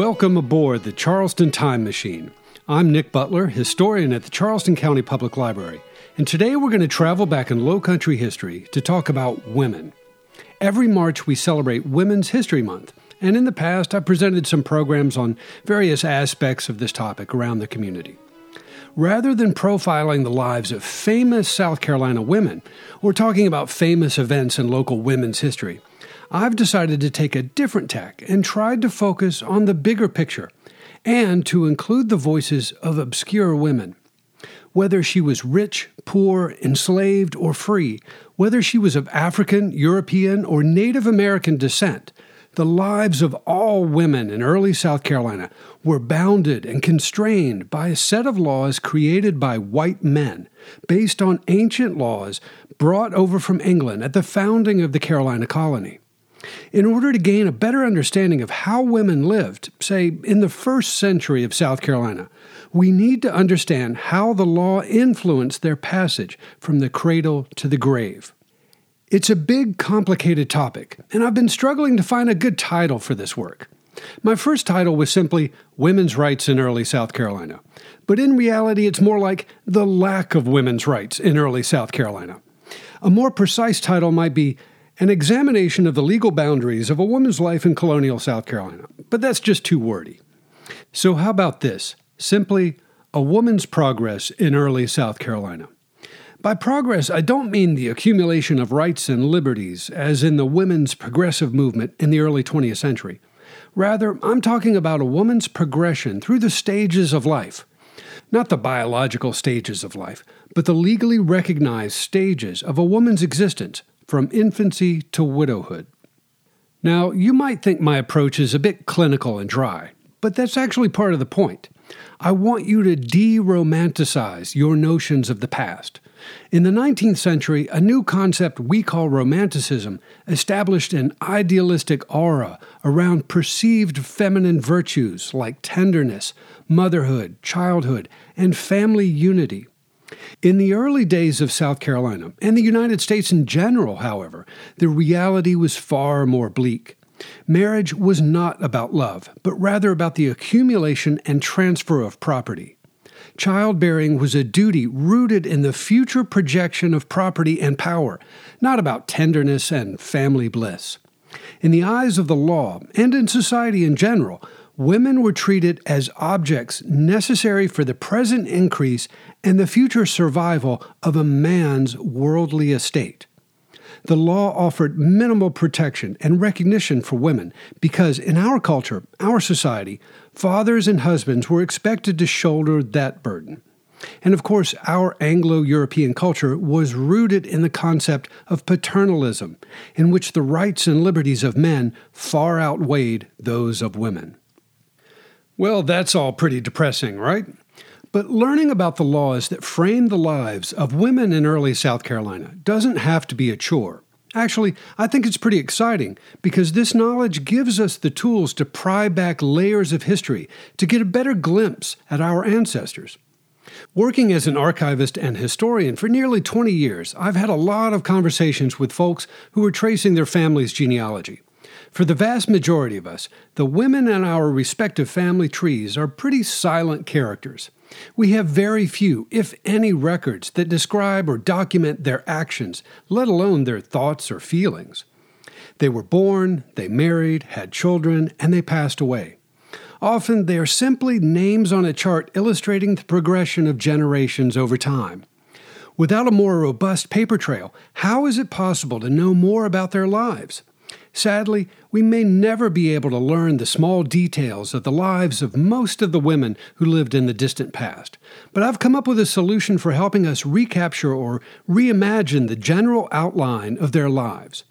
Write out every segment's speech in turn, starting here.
Welcome aboard the Charleston Time Machine. I'm Nick Butler, historian at the Charleston County Public Library, and today we're going to travel back in Low Country history to talk about women. Every March we celebrate Women's History Month, and in the past I've presented some programs on various aspects of this topic around the community. Rather than profiling the lives of famous South Carolina women or talking about famous events in local women's history, I've decided to take a different tack and tried to focus on the bigger picture and to include the voices of obscure women. Whether she was rich, poor, enslaved, or free, whether she was of African, European, or Native American descent, the lives of all women in early South Carolina were bounded and constrained by a set of laws created by white men based on ancient laws brought over from England at the founding of the Carolina colony. In order to gain a better understanding of how women lived, say, in the first century of South Carolina, we need to understand how the law influenced their passage from the cradle to the grave. It's a big, complicated topic, and I've been struggling to find a good title for this work. My first title was simply Women's Rights in Early South Carolina, but in reality, it's more like The Lack of Women's Rights in Early South Carolina. A more precise title might be an examination of the legal boundaries of a woman's life in colonial South Carolina. But that's just too wordy. So, how about this? Simply, a woman's progress in early South Carolina. By progress, I don't mean the accumulation of rights and liberties, as in the women's progressive movement in the early 20th century. Rather, I'm talking about a woman's progression through the stages of life. Not the biological stages of life, but the legally recognized stages of a woman's existence from infancy to widowhood. Now, you might think my approach is a bit clinical and dry, but that's actually part of the point. I want you to de romanticize your notions of the past. In the 19th century, a new concept we call romanticism established an idealistic aura around perceived feminine virtues like tenderness, motherhood, childhood, and family unity. In the early days of South Carolina, and the United States in general, however, the reality was far more bleak. Marriage was not about love, but rather about the accumulation and transfer of property. Childbearing was a duty rooted in the future projection of property and power, not about tenderness and family bliss. In the eyes of the law, and in society in general, women were treated as objects necessary for the present increase and the future survival of a man's worldly estate. The law offered minimal protection and recognition for women because, in our culture, our society, fathers and husbands were expected to shoulder that burden. And of course, our Anglo European culture was rooted in the concept of paternalism, in which the rights and liberties of men far outweighed those of women. Well, that's all pretty depressing, right? But learning about the laws that frame the lives of women in early South Carolina doesn't have to be a chore. Actually, I think it's pretty exciting because this knowledge gives us the tools to pry back layers of history to get a better glimpse at our ancestors. Working as an archivist and historian for nearly 20 years, I've had a lot of conversations with folks who are tracing their family's genealogy. For the vast majority of us, the women in our respective family trees are pretty silent characters. We have very few, if any, records that describe or document their actions, let alone their thoughts or feelings. They were born, they married, had children, and they passed away. Often they are simply names on a chart illustrating the progression of generations over time. Without a more robust paper trail, how is it possible to know more about their lives? Sadly, we may never be able to learn the small details of the lives of most of the women who lived in the distant past, but I've come up with a solution for helping us recapture or reimagine the general outline of their lives.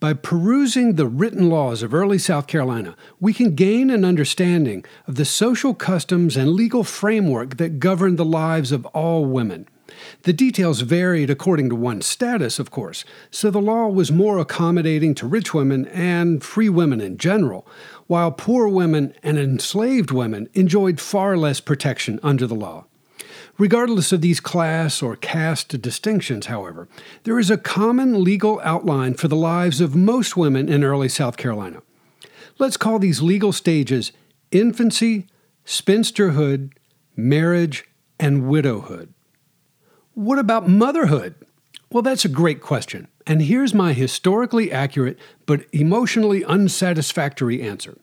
By perusing the written laws of early South Carolina, we can gain an understanding of the social customs and legal framework that governed the lives of all women. The details varied according to one's status, of course, so the law was more accommodating to rich women and free women in general, while poor women and enslaved women enjoyed far less protection under the law. Regardless of these class or caste distinctions, however, there is a common legal outline for the lives of most women in early South Carolina. Let's call these legal stages infancy, spinsterhood, marriage, and widowhood. What about motherhood? Well, that's a great question, and here's my historically accurate but emotionally unsatisfactory answer.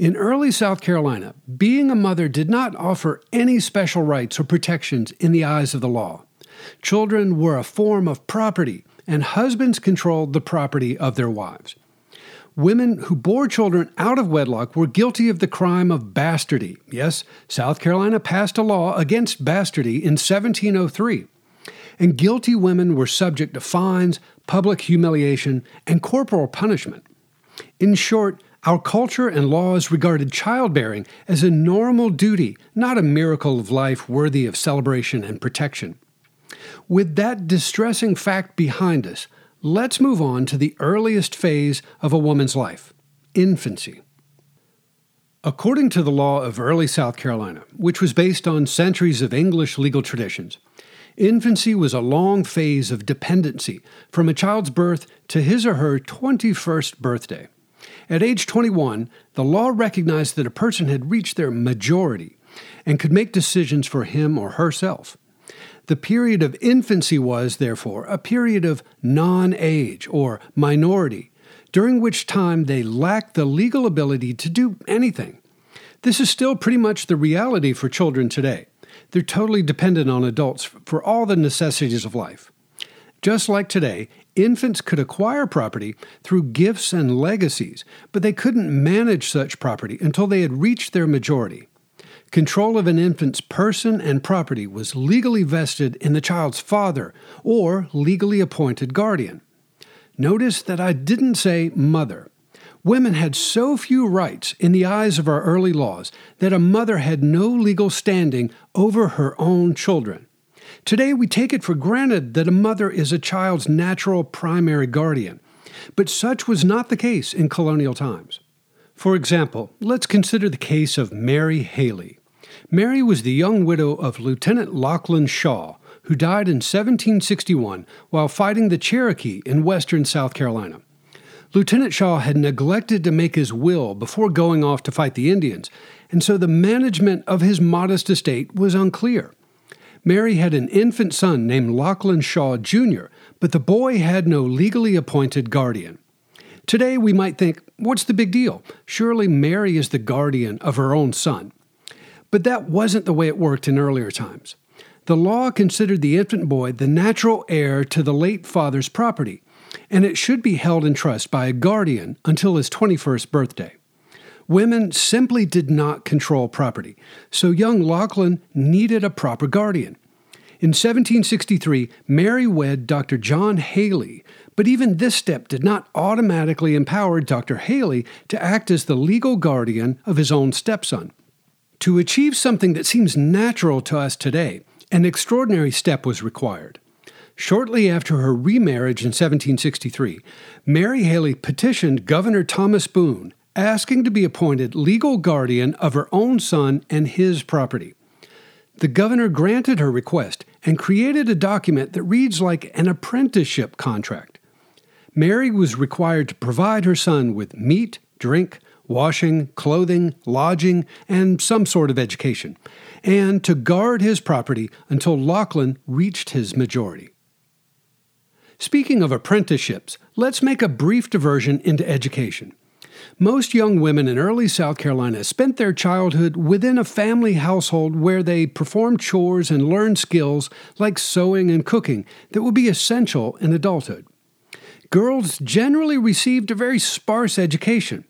In early South Carolina, being a mother did not offer any special rights or protections in the eyes of the law. Children were a form of property, and husbands controlled the property of their wives. Women who bore children out of wedlock were guilty of the crime of bastardy. Yes, South Carolina passed a law against bastardy in 1703. And guilty women were subject to fines, public humiliation, and corporal punishment. In short, our culture and laws regarded childbearing as a normal duty, not a miracle of life worthy of celebration and protection. With that distressing fact behind us, let's move on to the earliest phase of a woman's life infancy. According to the law of early South Carolina, which was based on centuries of English legal traditions, infancy was a long phase of dependency from a child's birth to his or her 21st birthday. At age 21, the law recognized that a person had reached their majority and could make decisions for him or herself. The period of infancy was, therefore, a period of non age or minority, during which time they lacked the legal ability to do anything. This is still pretty much the reality for children today. They're totally dependent on adults for all the necessities of life. Just like today, infants could acquire property through gifts and legacies, but they couldn't manage such property until they had reached their majority. Control of an infant's person and property was legally vested in the child's father or legally appointed guardian. Notice that I didn't say mother. Women had so few rights in the eyes of our early laws that a mother had no legal standing over her own children. Today, we take it for granted that a mother is a child's natural primary guardian, but such was not the case in colonial times. For example, let's consider the case of Mary Haley. Mary was the young widow of Lieutenant Lachlan Shaw, who died in 1761 while fighting the Cherokee in western South Carolina. Lieutenant Shaw had neglected to make his will before going off to fight the Indians, and so the management of his modest estate was unclear. Mary had an infant son named Lachlan Shaw Jr., but the boy had no legally appointed guardian. Today we might think, what's the big deal? Surely Mary is the guardian of her own son. But that wasn't the way it worked in earlier times. The law considered the infant boy the natural heir to the late father's property, and it should be held in trust by a guardian until his 21st birthday. Women simply did not control property, so young Lachlan needed a proper guardian. In 1763, Mary wed Dr. John Haley, but even this step did not automatically empower Dr. Haley to act as the legal guardian of his own stepson. To achieve something that seems natural to us today, an extraordinary step was required. Shortly after her remarriage in 1763, Mary Haley petitioned Governor Thomas Boone asking to be appointed legal guardian of her own son and his property. The governor granted her request and created a document that reads like an apprenticeship contract. Mary was required to provide her son with meat, drink, washing, clothing, lodging, and some sort of education, and to guard his property until Lachlan reached his majority. Speaking of apprenticeships, let's make a brief diversion into education. Most young women in early South Carolina spent their childhood within a family household where they performed chores and learned skills like sewing and cooking that would be essential in adulthood. Girls generally received a very sparse education.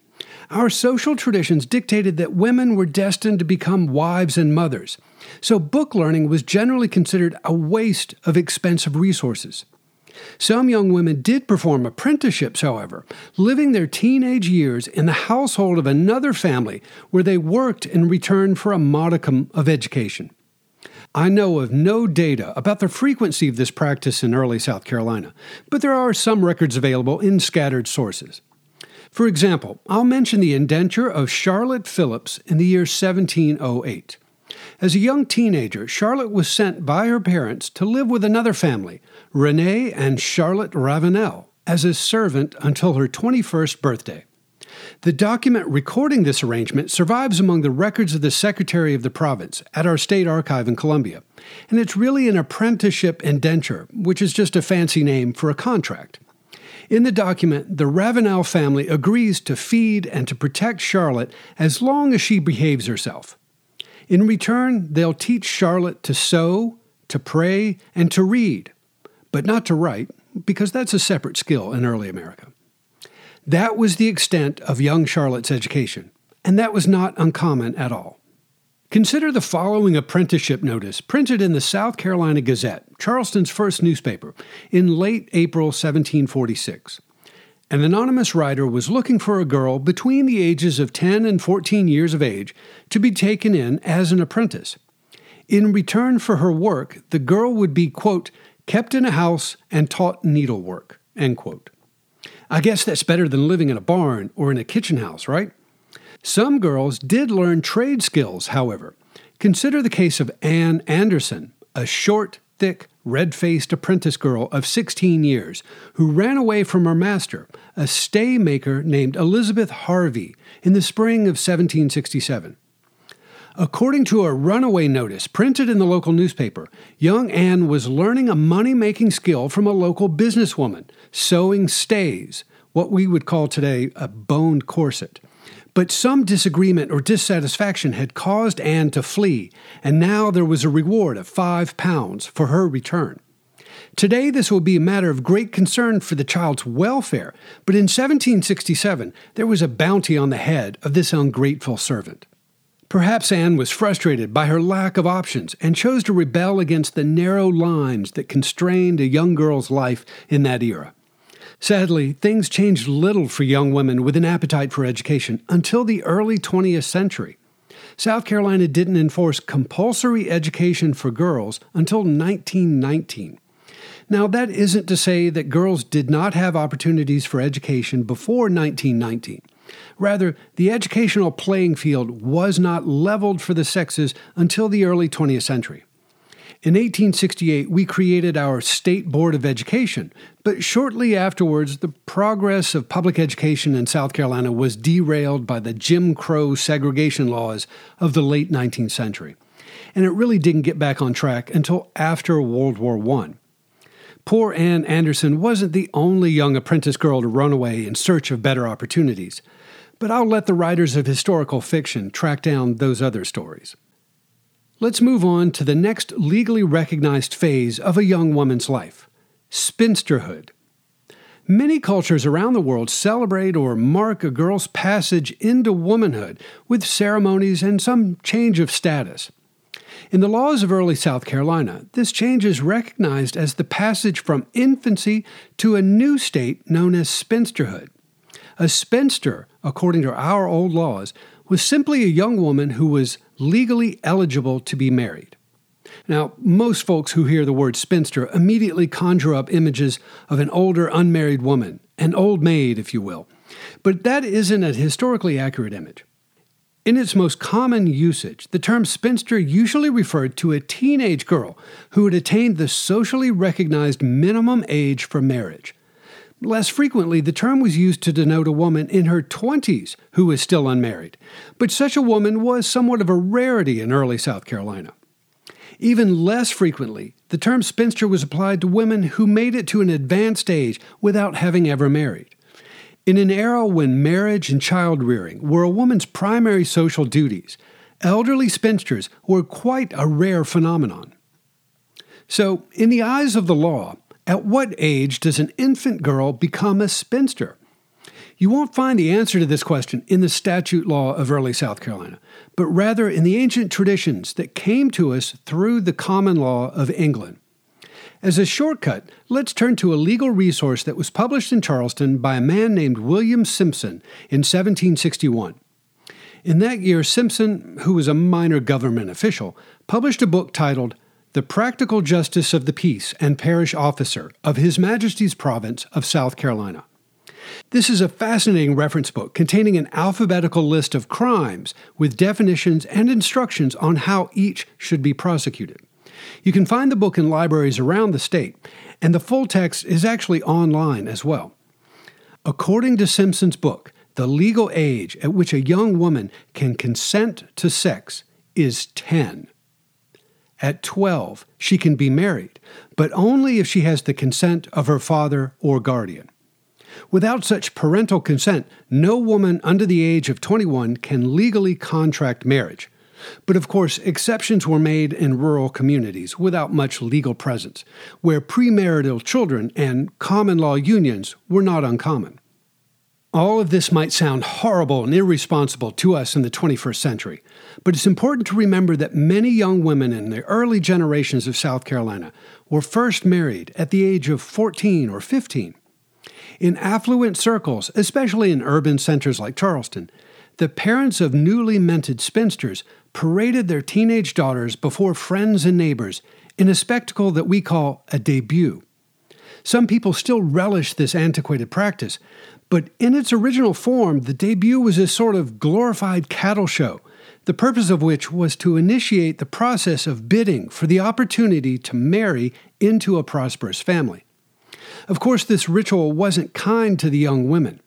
Our social traditions dictated that women were destined to become wives and mothers, so book learning was generally considered a waste of expensive resources. Some young women did perform apprenticeships, however, living their teenage years in the household of another family where they worked in return for a modicum of education. I know of no data about the frequency of this practice in early South Carolina, but there are some records available in scattered sources. For example, I'll mention the indenture of Charlotte Phillips in the year 1708. As a young teenager, Charlotte was sent by her parents to live with another family, Renee and Charlotte Ravenel, as a servant until her 21st birthday. The document recording this arrangement survives among the records of the Secretary of the Province at our state archive in Columbia, and it's really an apprenticeship indenture, which is just a fancy name for a contract. In the document, the Ravenel family agrees to feed and to protect Charlotte as long as she behaves herself. In return, they'll teach Charlotte to sew, to pray, and to read, but not to write, because that's a separate skill in early America. That was the extent of young Charlotte's education, and that was not uncommon at all. Consider the following apprenticeship notice printed in the South Carolina Gazette, Charleston's first newspaper, in late April 1746. An anonymous writer was looking for a girl between the ages of 10 and 14 years of age to be taken in as an apprentice. In return for her work, the girl would be, quote, kept in a house and taught needlework, end quote. I guess that's better than living in a barn or in a kitchen house, right? Some girls did learn trade skills, however. Consider the case of Anne Anderson, a short, thick, red faced apprentice girl of 16 years who ran away from her master, a stay maker named Elizabeth Harvey, in the spring of 1767. According to a runaway notice printed in the local newspaper, young Anne was learning a money making skill from a local businesswoman, sewing stays, what we would call today a boned corset. But some disagreement or dissatisfaction had caused Anne to flee, and now there was a reward of five pounds for her return. Today, this will be a matter of great concern for the child's welfare, but in 1767 there was a bounty on the head of this ungrateful servant. Perhaps Anne was frustrated by her lack of options and chose to rebel against the narrow lines that constrained a young girl's life in that era. Sadly, things changed little for young women with an appetite for education until the early 20th century. South Carolina didn't enforce compulsory education for girls until 1919. Now, that isn't to say that girls did not have opportunities for education before 1919. Rather, the educational playing field was not leveled for the sexes until the early 20th century. In 1868, we created our State Board of Education, but shortly afterwards, the progress of public education in South Carolina was derailed by the Jim Crow segregation laws of the late 19th century. And it really didn't get back on track until after World War I. Poor Anne Anderson wasn't the only young apprentice girl to run away in search of better opportunities, but I'll let the writers of historical fiction track down those other stories. Let's move on to the next legally recognized phase of a young woman's life spinsterhood. Many cultures around the world celebrate or mark a girl's passage into womanhood with ceremonies and some change of status. In the laws of early South Carolina, this change is recognized as the passage from infancy to a new state known as spinsterhood. A spinster, according to our old laws, was simply a young woman who was legally eligible to be married. Now, most folks who hear the word spinster immediately conjure up images of an older unmarried woman, an old maid, if you will. But that isn't a historically accurate image. In its most common usage, the term spinster usually referred to a teenage girl who had attained the socially recognized minimum age for marriage. Less frequently, the term was used to denote a woman in her 20s who was still unmarried, but such a woman was somewhat of a rarity in early South Carolina. Even less frequently, the term spinster was applied to women who made it to an advanced age without having ever married. In an era when marriage and child rearing were a woman's primary social duties, elderly spinsters were quite a rare phenomenon. So, in the eyes of the law, at what age does an infant girl become a spinster? You won't find the answer to this question in the statute law of early South Carolina, but rather in the ancient traditions that came to us through the common law of England. As a shortcut, let's turn to a legal resource that was published in Charleston by a man named William Simpson in 1761. In that year, Simpson, who was a minor government official, published a book titled the practical justice of the peace and parish officer of His Majesty's province of South Carolina. This is a fascinating reference book containing an alphabetical list of crimes with definitions and instructions on how each should be prosecuted. You can find the book in libraries around the state, and the full text is actually online as well. According to Simpson's book, the legal age at which a young woman can consent to sex is 10. At 12, she can be married, but only if she has the consent of her father or guardian. Without such parental consent, no woman under the age of 21 can legally contract marriage. But of course, exceptions were made in rural communities without much legal presence, where premarital children and common law unions were not uncommon. All of this might sound horrible and irresponsible to us in the 21st century, but it's important to remember that many young women in the early generations of South Carolina were first married at the age of 14 or 15. In affluent circles, especially in urban centers like Charleston, the parents of newly minted spinsters paraded their teenage daughters before friends and neighbors in a spectacle that we call a debut. Some people still relish this antiquated practice, but in its original form, the debut was a sort of glorified cattle show, the purpose of which was to initiate the process of bidding for the opportunity to marry into a prosperous family. Of course, this ritual wasn't kind to the young women,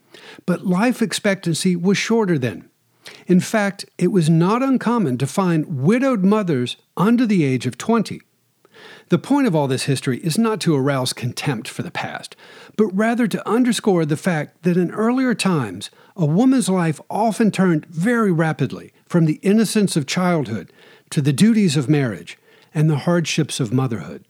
but life expectancy was shorter then. In fact, it was not uncommon to find widowed mothers under the age of 20. The point of all this history is not to arouse contempt for the past, but rather to underscore the fact that in earlier times, a woman's life often turned very rapidly from the innocence of childhood to the duties of marriage and the hardships of motherhood.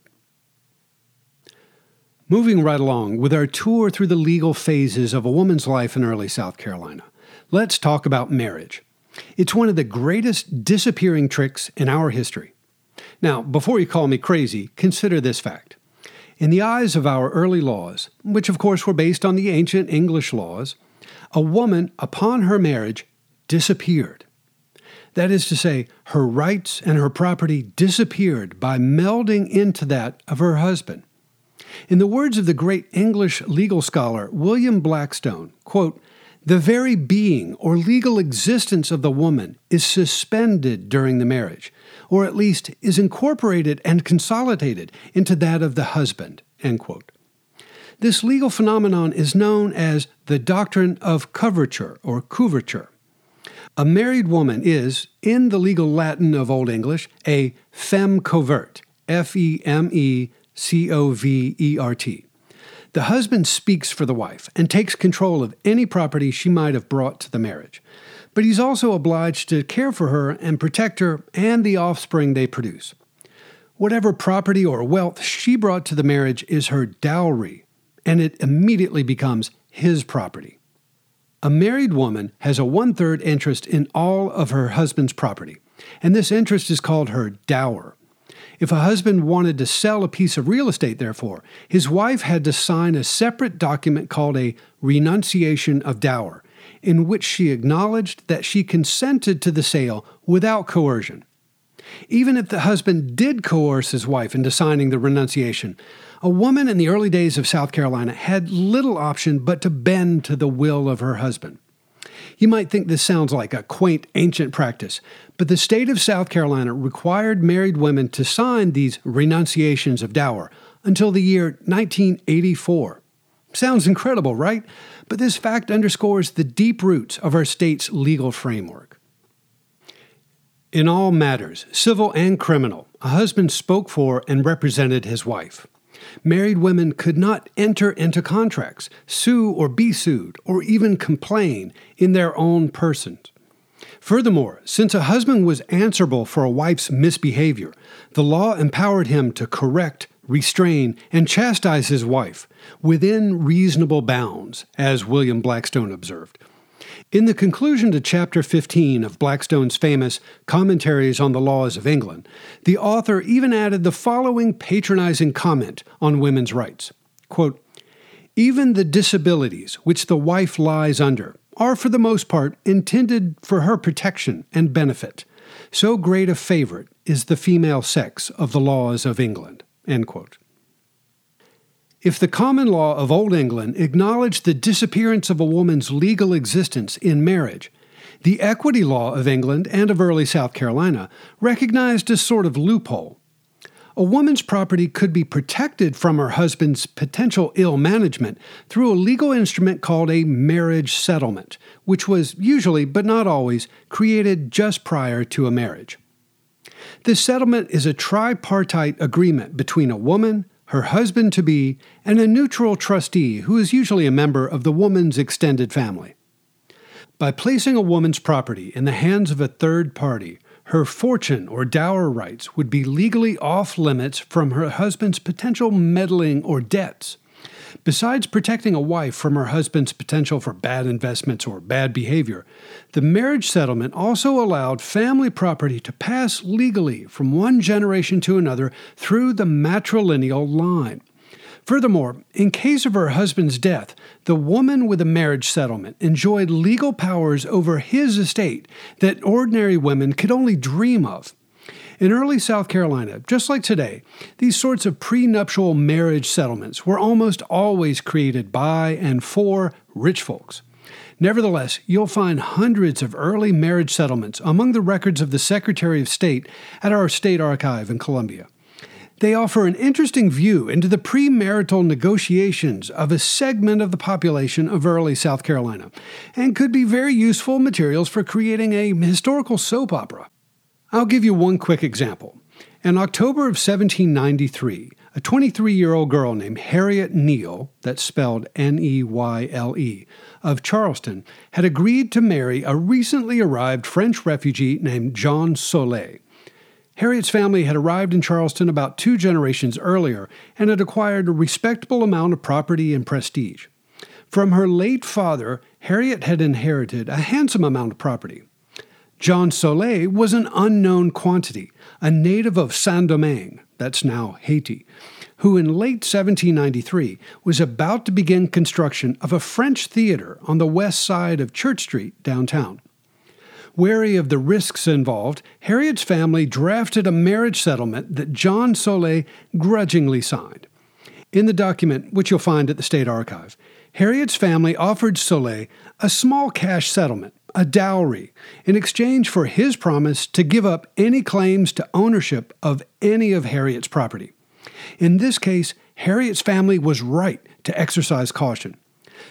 Moving right along with our tour through the legal phases of a woman's life in early South Carolina, let's talk about marriage. It's one of the greatest disappearing tricks in our history. Now, before you call me crazy, consider this fact. In the eyes of our early laws, which of course were based on the ancient English laws, a woman, upon her marriage, disappeared. That is to say, her rights and her property disappeared by melding into that of her husband. In the words of the great English legal scholar William Blackstone, quote, the very being or legal existence of the woman is suspended during the marriage, or at least is incorporated and consolidated into that of the husband. This legal phenomenon is known as the doctrine of coverture or couverture. A married woman is, in the legal Latin of Old English, a feme covert, F E M E C O V E R T. The husband speaks for the wife and takes control of any property she might have brought to the marriage but he's also obliged to care for her and protect her and the offspring they produce. Whatever property or wealth she brought to the marriage is her dowry, and it immediately becomes his property. A married woman has a one third interest in all of her husband's property, and this interest is called her dower. If a husband wanted to sell a piece of real estate, therefore, his wife had to sign a separate document called a renunciation of dower, in which she acknowledged that she consented to the sale without coercion. Even if the husband did coerce his wife into signing the renunciation, a woman in the early days of South Carolina had little option but to bend to the will of her husband. You might think this sounds like a quaint ancient practice, but the state of South Carolina required married women to sign these renunciations of dower until the year 1984. Sounds incredible, right? But this fact underscores the deep roots of our state's legal framework. In all matters, civil and criminal, a husband spoke for and represented his wife. Married women could not enter into contracts, sue or be sued, or even complain in their own persons. Furthermore, since a husband was answerable for a wife's misbehavior, the law empowered him to correct restrain, and chastise his wife within reasonable bounds, as William Blackstone observed. In the conclusion to chapter 15 of Blackstone's famous Commentaries on the Laws of England, the author even added the following patronizing comment on women's rights Quote, Even the disabilities which the wife lies under are for the most part intended for her protection and benefit. So great a favorite is the female sex of the laws of England. If the common law of Old England acknowledged the disappearance of a woman's legal existence in marriage, the equity law of England and of early South Carolina recognized a sort of loophole. a woman's property could be protected from her husband's potential ill management through a legal instrument called a marriage settlement, which was usually, but not always, created just prior to a marriage. This settlement is a tripartite agreement between a woman, her husband to be, and a neutral trustee who is usually a member of the woman's extended family. By placing a woman's property in the hands of a third party, her fortune or dower rights would be legally off limits from her husband's potential meddling or debts. Besides protecting a wife from her husband's potential for bad investments or bad behavior, the marriage settlement also allowed family property to pass legally from one generation to another through the matrilineal line. Furthermore, in case of her husband's death, the woman with a marriage settlement enjoyed legal powers over his estate that ordinary women could only dream of. In early South Carolina, just like today, these sorts of prenuptial marriage settlements were almost always created by and for rich folks. Nevertheless, you'll find hundreds of early marriage settlements among the records of the Secretary of State at our state archive in Columbia. They offer an interesting view into the premarital negotiations of a segment of the population of early South Carolina and could be very useful materials for creating a historical soap opera. I'll give you one quick example. In October of 1793, a 23 year old girl named Harriet Neyle, that's spelled N E Y L E, of Charleston, had agreed to marry a recently arrived French refugee named Jean Sollée. Harriet's family had arrived in Charleston about two generations earlier and had acquired a respectable amount of property and prestige. From her late father, Harriet had inherited a handsome amount of property. John Sollée was an unknown quantity, a native of Saint Domingue, that's now Haiti, who in late 1793 was about to begin construction of a French theater on the west side of Church Street downtown. Wary of the risks involved, Harriet's family drafted a marriage settlement that John Sollée grudgingly signed. In the document, which you'll find at the State Archive, Harriet's family offered Sollée a small cash settlement a dowry, in exchange for his promise to give up any claims to ownership of any of Harriet's property. In this case, Harriet's family was right to exercise caution.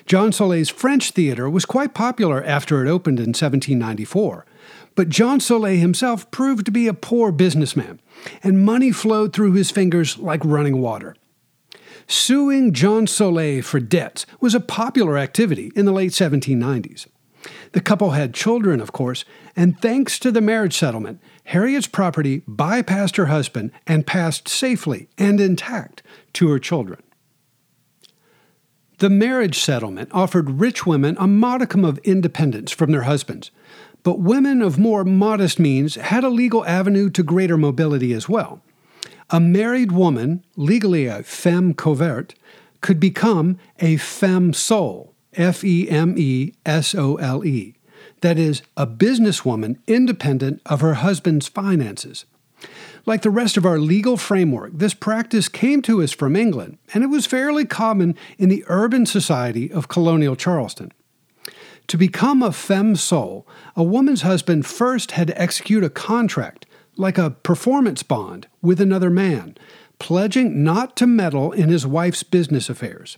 John Sollée's French theater was quite popular after it opened in 1794, but John Sollée himself proved to be a poor businessman, and money flowed through his fingers like running water. Suing John Solet for debts was a popular activity in the late 1790s. The couple had children, of course, and thanks to the marriage settlement, Harriet's property bypassed her husband and passed safely and intact to her children. The marriage settlement offered rich women a modicum of independence from their husbands, but women of more modest means had a legal avenue to greater mobility as well. A married woman, legally a femme couverte, could become a feme sole, F E M E S O L E. That is, a businesswoman independent of her husband's finances. Like the rest of our legal framework, this practice came to us from England, and it was fairly common in the urban society of colonial Charleston. To become a feme sole, a woman's husband first had to execute a contract, like a performance bond, with another man, pledging not to meddle in his wife's business affairs.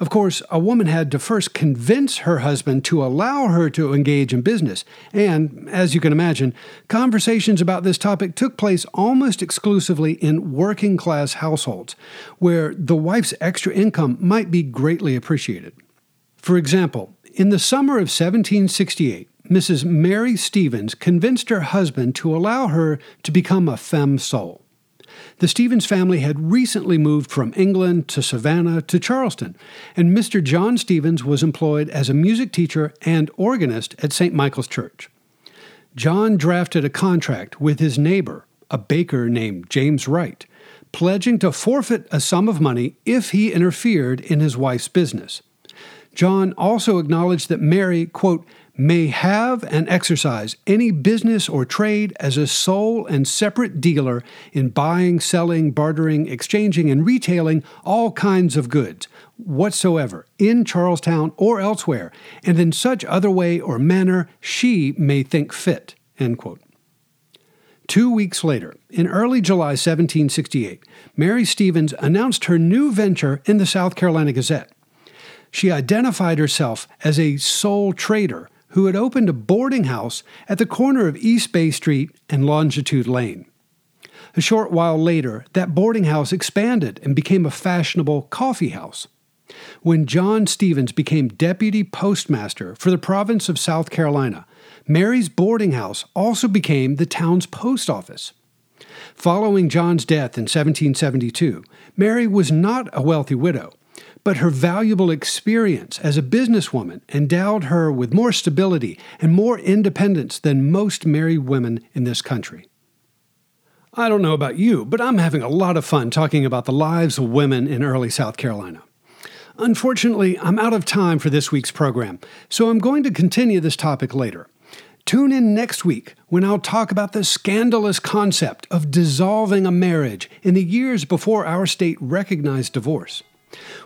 Of course, a woman had to first convince her husband to allow her to engage in business. And, as you can imagine, conversations about this topic took place almost exclusively in working class households, where the wife's extra income might be greatly appreciated. For example, in the summer of 1768, Mrs. Mary Stevens convinced her husband to allow her to become a feme sole. The Stevens family had recently moved from England to Savannah to Charleston, and Mr. John Stevens was employed as a music teacher and organist at St. Michael's Church. John drafted a contract with his neighbor, a baker named James Wright, pledging to forfeit a sum of money if he interfered in his wife's business. John also acknowledged that Mary, quote, may have and exercise any business or trade as a sole and separate dealer in buying, selling, bartering, exchanging, and retailing all kinds of goods whatsoever in Charlestown or elsewhere, and in such other way or manner she may think fit. Two weeks later, in early July 1768, Mary Stevens announced her new venture in the South Carolina Gazette. She identified herself as a sole trader who had opened a boarding house at the corner of East Bay Street and Longitude Lane. A short while later, that boarding house expanded and became a fashionable coffee house. When John Stevens became deputy postmaster for the province of South Carolina, Mary's boarding house also became the town's post office. Following John's death in 1772, Mary was not a wealthy widow, but her valuable experience as a businesswoman endowed her with more stability and more independence than most married women in this country. I don't know about you, but I'm having a lot of fun talking about the lives of women in early South Carolina. Unfortunately, I'm out of time for this week's program, so I'm going to continue this topic later. Tune in next week when I'll talk about the scandalous concept of dissolving a marriage in the years before our state recognized divorce.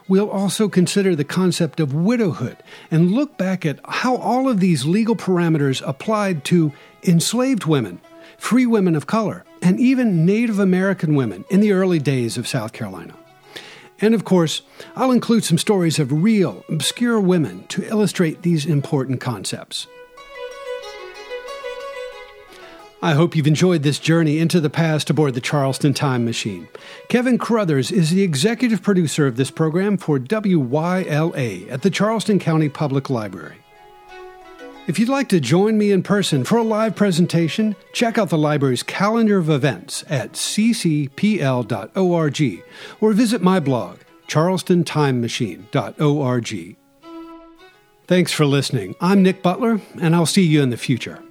We'll also consider the concept of widowhood and look back at how all of these legal parameters applied to enslaved women, free women of color, and even Native American women in the early days of South Carolina. And of course, I'll include some stories of real, obscure women to illustrate these important concepts. I hope you've enjoyed this journey into the past aboard the Charleston Time Machine. Kevin Crothers is the executive producer of this program for WYLA at the Charleston County Public Library. If you'd like to join me in person for a live presentation, check out the library's calendar of events at ccpl.org or visit my blog, charlestontimemachine.org. Thanks for listening. I'm Nick Butler, and I'll see you in the future.